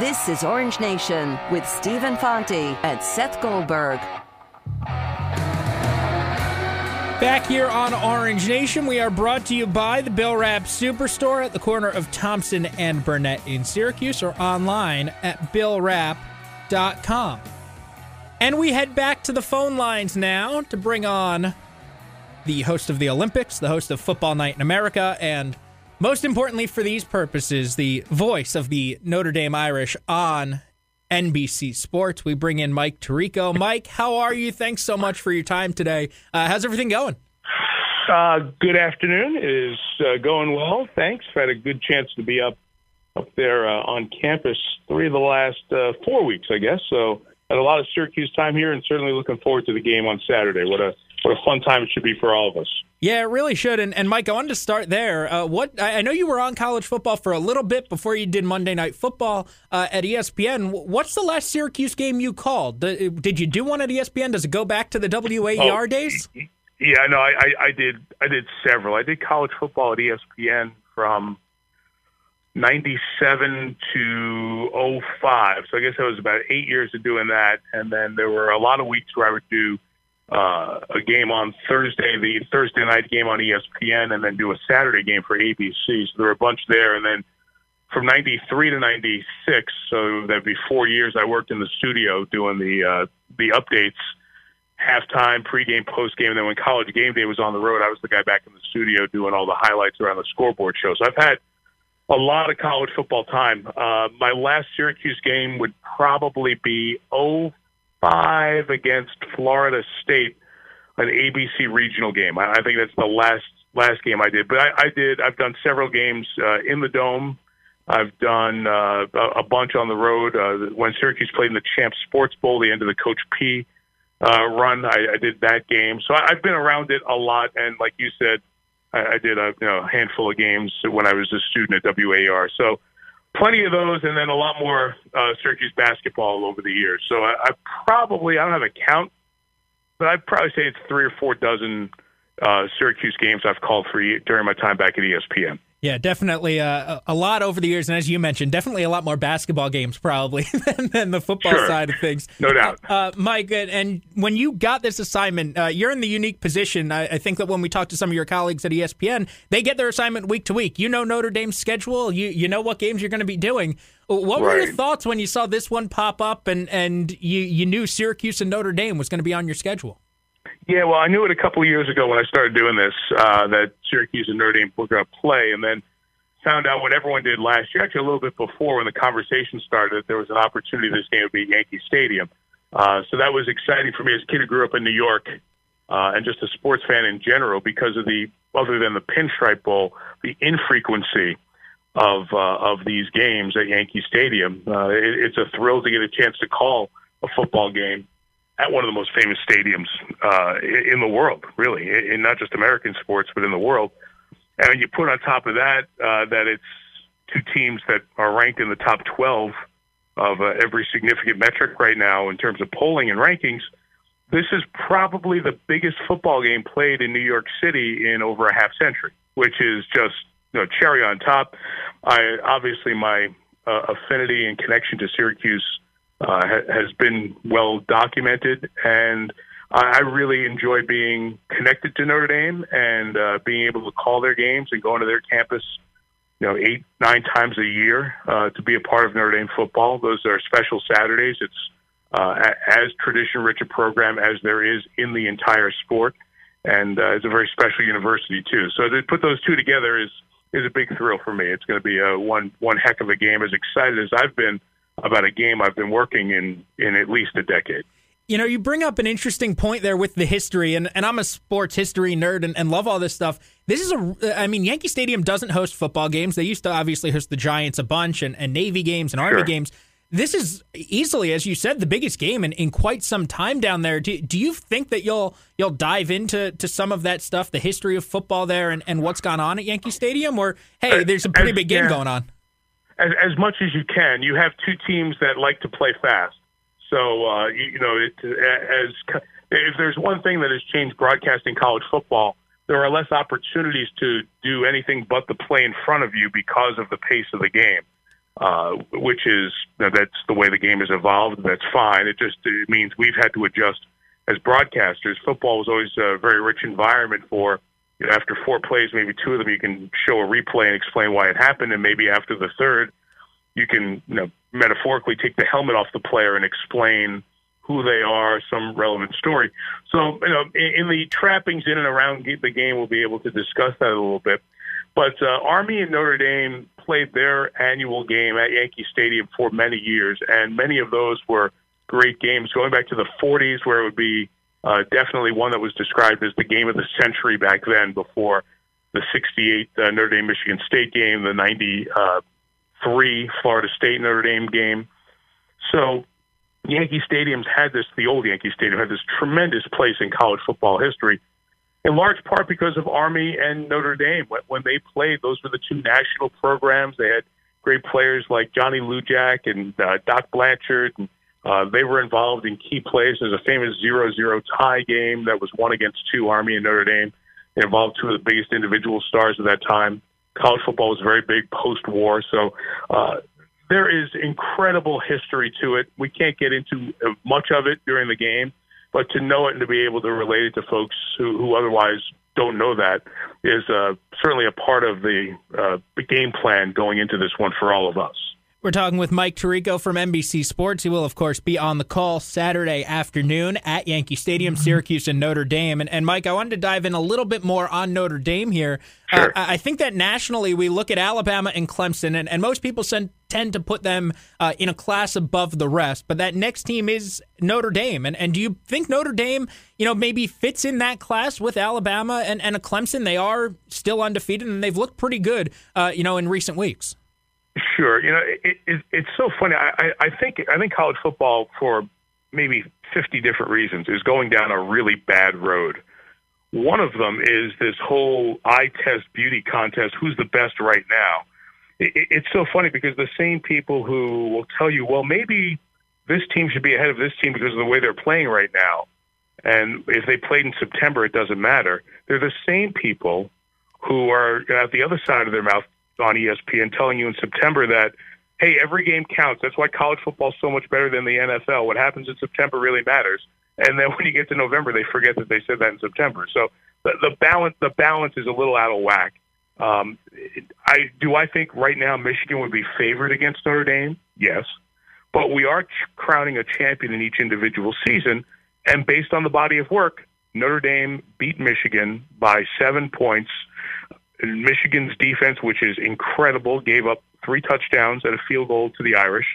This is Orange Nation with Stephen Fonte and Seth Goldberg. Back here on Orange Nation, we are brought to you by the Bill Rapp Superstore at the corner of Thompson and Burnett in Syracuse or online at billrapp.com. And we head back to the phone lines now to bring on the host of the Olympics, the host of Football Night in America, and most importantly for these purposes, the voice of the Notre Dame Irish on NBC Sports. We bring in Mike Tirico. Mike, how are you? Thanks so much for your time today. Uh, how's everything going? Uh, good afternoon. It is uh, going well. Thanks. I've had a good chance to be up up there uh, on campus three of the last uh, four weeks, I guess. So had a lot of Syracuse time here, and certainly looking forward to the game on Saturday. What a what a fun time it should be for all of us. Yeah, it really should. And, and Mike, I wanted to start there. Uh, what I know you were on college football for a little bit before you did Monday Night Football uh, at ESPN. What's the last Syracuse game you called? Did you do one at ESPN? Does it go back to the WAER oh, days? Yeah, no, I, I, I did. I did several. I did college football at ESPN from 97 to 05. So I guess I was about eight years of doing that. And then there were a lot of weeks where I would do uh, a game on Thursday, the Thursday night game on ESPN, and then do a Saturday game for ABC. So there were a bunch there. And then from 93 to 96, so that'd be four years, I worked in the studio doing the, uh, the updates, halftime, pregame, postgame. And then when college game day was on the road, I was the guy back in the studio doing all the highlights around the scoreboard show. So I've had a lot of college football time. Uh, my last Syracuse game would probably be 05 against Florida State, an ABC regional game. I, I think that's the last last game I did. But I, I did. I've done several games uh, in the dome. I've done uh, a bunch on the road. Uh, when Syracuse played in the Champ Sports Bowl, the end of the Coach P uh, run, I, I did that game. So I, I've been around it a lot. And like you said, I, I did a you know, handful of games when I was a student at WAER. So plenty of those, and then a lot more uh, Syracuse basketball over the years. So I, I probably I don't have a count, but I'd probably say it's three or four dozen uh, Syracuse games I've called for during my time back at ESPN. Yeah, definitely uh, a lot over the years, and as you mentioned, definitely a lot more basketball games probably than, than the football sure. side of things. No doubt, uh, Mike. And when you got this assignment, uh, you're in the unique position. I, I, think that when we talk to some of your colleagues at ESPN, they get their assignment week to week. You know Notre Dame's schedule. You you know what games you're going to be doing. What were right. your thoughts when you saw this one pop up, and and you you knew Syracuse and Notre Dame was going to be on your schedule? Yeah, well, I knew it a couple of years ago when I started doing this uh, that Syracuse and Notre Dame were going to play, and then found out what everyone did last year, actually a little bit before when the conversation started, there was an opportunity this game would be Yankee Stadium. Uh, so that was exciting for me as a kid who grew up in New York uh, and just a sports fan in general because of the, other than the Pinstripe Bowl, the infrequency of uh, of these games at Yankee Stadium. Uh, it, it's a thrill to get a chance to call a football game at one of the most famous stadiums uh, in the world, really, in not just American sports, but in the world. And you put on top of that uh, that it's two teams that are ranked in the top 12 of uh, every significant metric right now in terms of polling and rankings. This is probably the biggest football game played in New York City in over a half century, which is just you know, cherry on top. I obviously my uh, affinity and connection to Syracuse uh, ha- has been well documented, and I really enjoy being connected to Notre Dame and uh, being able to call their games and go into their campus, you know, eight, nine times a year uh, to be a part of Notre Dame football. Those are special Saturdays. It's uh, as tradition-rich a program as there is in the entire sport, and uh, it's a very special university too. So to put those two together is is a big thrill for me. It's going to be a one one heck of a game. As excited as I've been about a game I've been working in in at least a decade. You know, you bring up an interesting point there with the history, and, and I'm a sports history nerd and, and love all this stuff. This is a, I mean, Yankee Stadium doesn't host football games. They used to obviously host the Giants a bunch and, and Navy games and Army sure. games. This is easily, as you said, the biggest game in, in quite some time down there. Do, do you think that you'll you'll dive into to some of that stuff, the history of football there, and, and what's gone on at Yankee Stadium? Or hey, uh, there's a pretty big game yeah. going on. As, as much as you can, you have two teams that like to play fast so uh, you, you know, it, as if there's one thing that has changed broadcasting college football, there are less opportunities to do anything but the play in front of you because of the pace of the game. uh, which is you know, that's the way the game has evolved. That's fine. It just it means we've had to adjust as broadcasters. Football was always a very rich environment for. You know, after four plays, maybe two of them you can show a replay and explain why it happened, and maybe after the third, you can you know metaphorically take the helmet off the player and explain who they are, some relevant story. So, you know, in, in the trappings in and around the game, we'll be able to discuss that a little bit. But uh, Army and Notre Dame played their annual game at Yankee Stadium for many years, and many of those were great games going back to the 40s, where it would be uh, definitely one that was described as the game of the century back then, before the 68 uh, Notre Dame Michigan State game, the 93 uh, Florida State Notre Dame game. So Yankee Stadium's had this, the old Yankee Stadium had this tremendous place in college football history in large part because of Army and Notre Dame. When they played, those were the two national programs. They had great players like Johnny Lujack and uh, Doc Blanchard. And, uh, they were involved in key plays. There's a famous zero-zero tie game that was one against two, Army and Notre Dame. It involved two of the biggest individual stars of that time. College football was very big post-war, so uh, there is incredible history to it. We can't get into much of it during the game but to know it and to be able to relate it to folks who, who otherwise don't know that is uh, certainly a part of the, uh, the game plan going into this one for all of us. We're talking with Mike Tirico from NBC Sports. He will, of course, be on the call Saturday afternoon at Yankee Stadium, mm-hmm. Syracuse and Notre Dame. And, and Mike, I wanted to dive in a little bit more on Notre Dame here. Uh, sure. Uh, I think that nationally we look at Alabama and Clemson, and, and most people send, tend to put them uh, in a class above the rest. But that next team is Notre Dame. And, and do you think Notre Dame, you know, maybe fits in that class with Alabama and, and a Clemson? They are still undefeated, and they've looked pretty good, uh, you know, in recent weeks. Sure, you know it, it, it's so funny. I, I think I think college football, for maybe fifty different reasons, is going down a really bad road. One of them is this whole eye test beauty contest. Who's the best right now? It, it's so funny because the same people who will tell you, well, maybe this team should be ahead of this team because of the way they're playing right now, and if they played in September, it doesn't matter. They're the same people who are at the other side of their mouth on ESPN telling you in September that, hey, every game counts. That's why college football is so much better than the NFL. What happens in September really matters. And then when you get to November, they forget that they said that in September. So the, the balance, the balance is a little out of whack. Um, I do. I think right now Michigan would be favored against Notre Dame. Yes, but we are ch- crowning a champion in each individual season, and based on the body of work, Notre Dame beat Michigan by seven points Michigan's defense, which is incredible, gave up three touchdowns and a field goal to the Irish.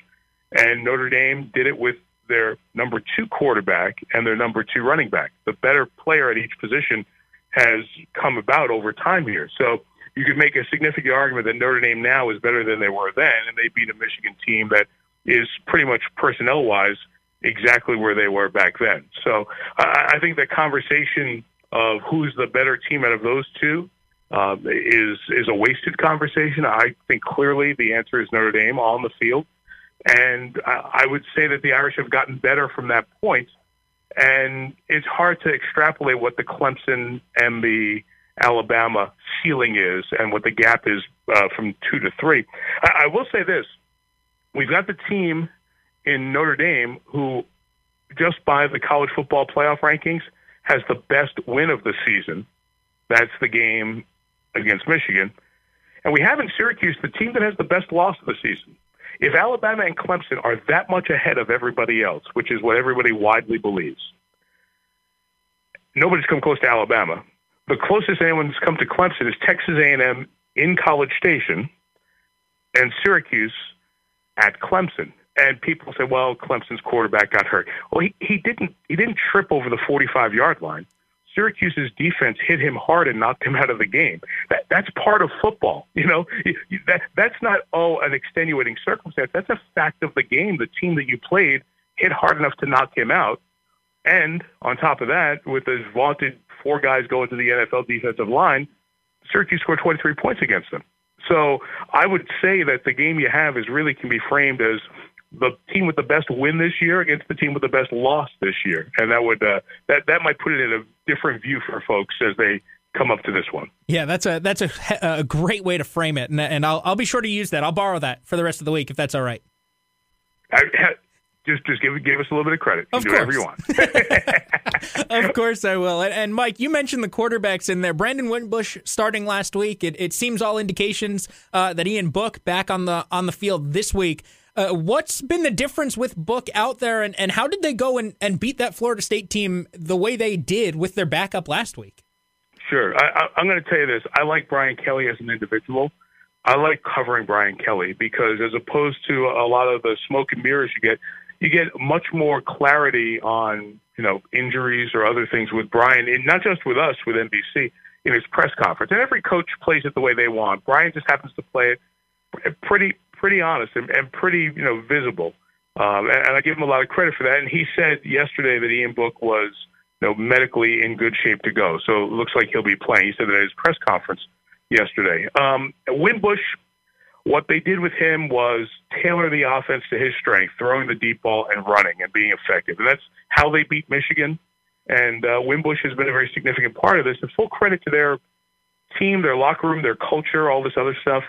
And Notre Dame did it with their number two quarterback and their number two running back. The better player at each position has come about over time here. So you could make a significant argument that Notre Dame now is better than they were then, and they beat a Michigan team that is pretty much personnel wise exactly where they were back then. So I think the conversation of who's the better team out of those two uh, is is a wasted conversation. I think clearly the answer is Notre Dame on the field, and I, I would say that the Irish have gotten better from that point. And it's hard to extrapolate what the Clemson and the Alabama ceiling is and what the gap is uh, from two to three. I, I will say this: we've got the team in Notre Dame who, just by the college football playoff rankings, has the best win of the season. That's the game against Michigan. And we have in Syracuse the team that has the best loss of the season. If Alabama and Clemson are that much ahead of everybody else, which is what everybody widely believes, nobody's come close to Alabama. The closest anyone's come to Clemson is Texas A&M in College Station and Syracuse at Clemson. And people say, "Well, Clemson's quarterback got hurt." Well, he, he didn't. He didn't trip over the 45 yard line. Syracuse's defense hit him hard and knocked him out of the game. That that's part of football. You know, that that's not oh an extenuating circumstance. That's a fact of the game. The team that you played hit hard enough to knock him out. And on top of that, with his vaunted four guys going to the NFL defensive line, Syracuse scored 23 points against them. So I would say that the game you have is really can be framed as the team with the best win this year against the team with the best loss this year, and that would uh, that that might put it in a different view for folks as they come up to this one. Yeah, that's a that's a, a great way to frame it, and, and I'll I'll be sure to use that. I'll borrow that for the rest of the week if that's all right. I, just just give give us a little bit of credit. You of do course. whatever you want. of course I will. And, and, Mike, you mentioned the quarterbacks in there. Brandon Wimbush starting last week. It, it seems all indications uh, that Ian Book back on the on the field this week. Uh, what's been the difference with Book out there, and, and how did they go and, and beat that Florida State team the way they did with their backup last week? Sure. I, I'm going to tell you this. I like Brian Kelly as an individual. I like covering Brian Kelly because, as opposed to a lot of the smoke and mirrors you get, you get much more clarity on you know injuries or other things with Brian, and not just with us with NBC in his press conference. And every coach plays it the way they want. Brian just happens to play it pretty pretty honest and, and pretty you know visible. Um, and, and I give him a lot of credit for that. And he said yesterday that Ian Book was you know medically in good shape to go, so it looks like he'll be playing. He said that at his press conference yesterday. Um, Wimbush what they did with him was tailor the offense to his strength, throwing the deep ball and running and being effective. And that's how they beat Michigan. And uh, Wimbush has been a very significant part of this. And full credit to their team, their locker room, their culture, all this other stuff.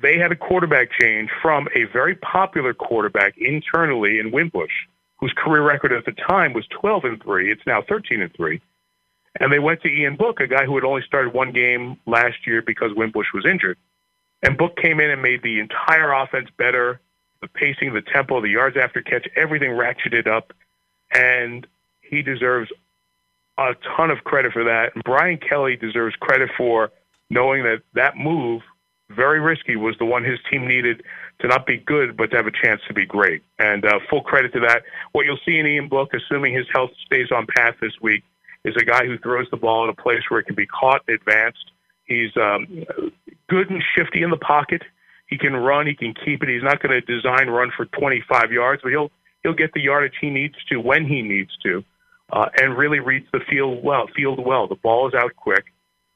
They had a quarterback change from a very popular quarterback internally in Wimbush, whose career record at the time was 12 and 3. It's now 13 and 3. And they went to Ian Book, a guy who had only started one game last year because Wimbush was injured. And Book came in and made the entire offense better. The pacing, the tempo, the yards after catch, everything ratcheted up. And he deserves a ton of credit for that. And Brian Kelly deserves credit for knowing that that move, very risky, was the one his team needed to not be good, but to have a chance to be great. And uh, full credit to that. What you'll see in Ian Book, assuming his health stays on path this week, is a guy who throws the ball in a place where it can be caught and advanced. He's um, good and shifty in the pocket. He can run. He can keep it. He's not going to design run for 25 yards, but he'll he'll get the yardage he needs to when he needs to, uh, and really reads the field well. Field well. The ball is out quick,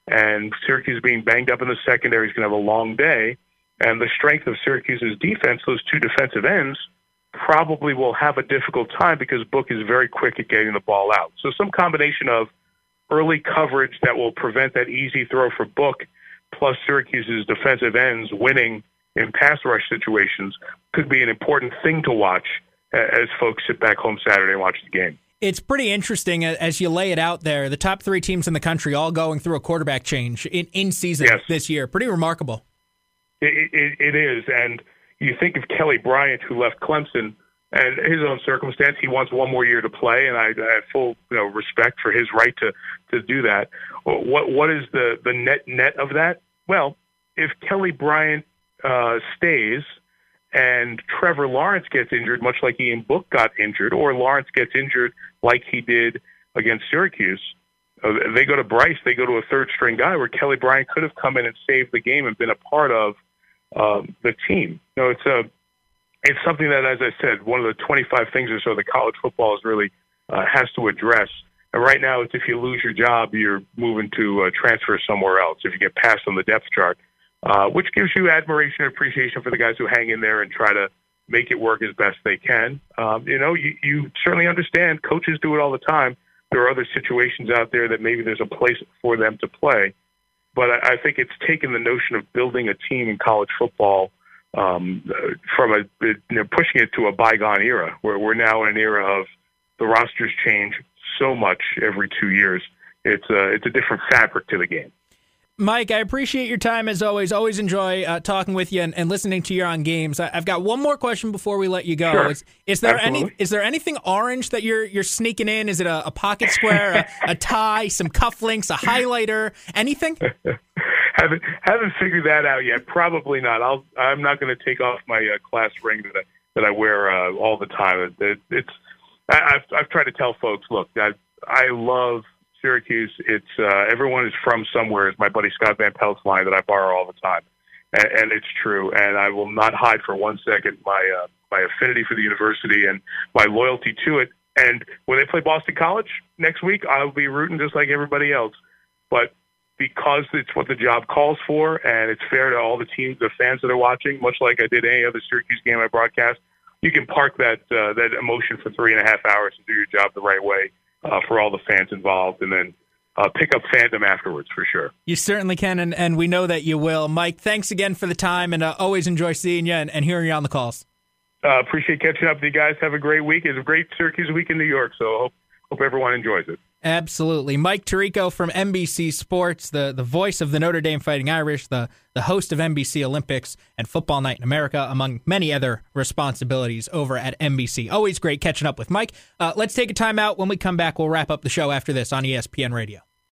and Syracuse being banged up in the secondary is going to have a long day. And the strength of Syracuse's defense, those two defensive ends, probably will have a difficult time because Book is very quick at getting the ball out. So some combination of early coverage that will prevent that easy throw for Book plus Syracuse's defensive ends winning in pass rush situations could be an important thing to watch as folks sit back home Saturday and watch the game. It's pretty interesting as you lay it out there. The top three teams in the country all going through a quarterback change in, in season yes. this year. Pretty remarkable. It, it, it is. And you think of Kelly Bryant, who left Clemson, and his own circumstance. He wants one more year to play, and I, I have full you know, respect for his right to, to do that. What what is the, the net net of that? Well, if Kelly Bryant uh, stays and Trevor Lawrence gets injured, much like Ian Book got injured, or Lawrence gets injured like he did against Syracuse, uh, they go to Brice, they go to a third string guy where Kelly Bryant could have come in and saved the game and been a part of um, the team. You know, it's a it's something that, as I said, one of the 25 things or so that college football is really uh, has to address. And right now, it's if you lose your job, you're moving to uh, transfer somewhere else. If you get passed on the depth chart, uh, which gives you admiration and appreciation for the guys who hang in there and try to make it work as best they can. Um, you know, you, you certainly understand coaches do it all the time. There are other situations out there that maybe there's a place for them to play. But I, I think it's taken the notion of building a team in college football um, from a you know, pushing it to a bygone era where we're now in an era of the rosters change so much every two years. It's a, it's a different fabric to the game. Mike, I appreciate your time as always. Always enjoy uh, talking with you and, and, listening to you on games. I, have got one more question before we let you go. Sure. Is, is, there Absolutely. any is there anything orange that you're you're sneaking in? Is it a, a pocket square, a, a, tie, some cufflinks, a highlighter, anything? haven't haven't figured that out yet. Probably not. I'll I'm not going to take off my uh, class ring that I, that I wear uh, all the time. It, it, it's I, I've I've tried to tell folks, look, I I love Syracuse. It's uh, everyone is from somewhere. Is my buddy Scott Van Pelt's line that I borrow all the time, and, and it's true. And I will not hide for one second my uh, my affinity for the university and my loyalty to it. And when they play Boston College next week, I'll be rooting just like everybody else. But because it's what the job calls for, and it's fair to all the teams, the fans that are watching, much like I did any other Syracuse game I broadcast, you can park that uh, that emotion for three and a half hours and do your job the right way uh, for all the fans involved, and then uh, pick up fandom afterwards for sure. You certainly can, and, and we know that you will. Mike, thanks again for the time, and uh, always enjoy seeing you and, and hearing you on the calls. Uh, appreciate catching up with you guys. Have a great week. It's a great Syracuse week in New York, so hope, hope everyone enjoys it. Absolutely. Mike Tirico from NBC Sports, the, the voice of the Notre Dame Fighting Irish, the, the host of NBC Olympics and Football Night in America, among many other responsibilities over at NBC. Always great catching up with Mike. Uh, let's take a time out. When we come back, we'll wrap up the show after this on ESPN Radio.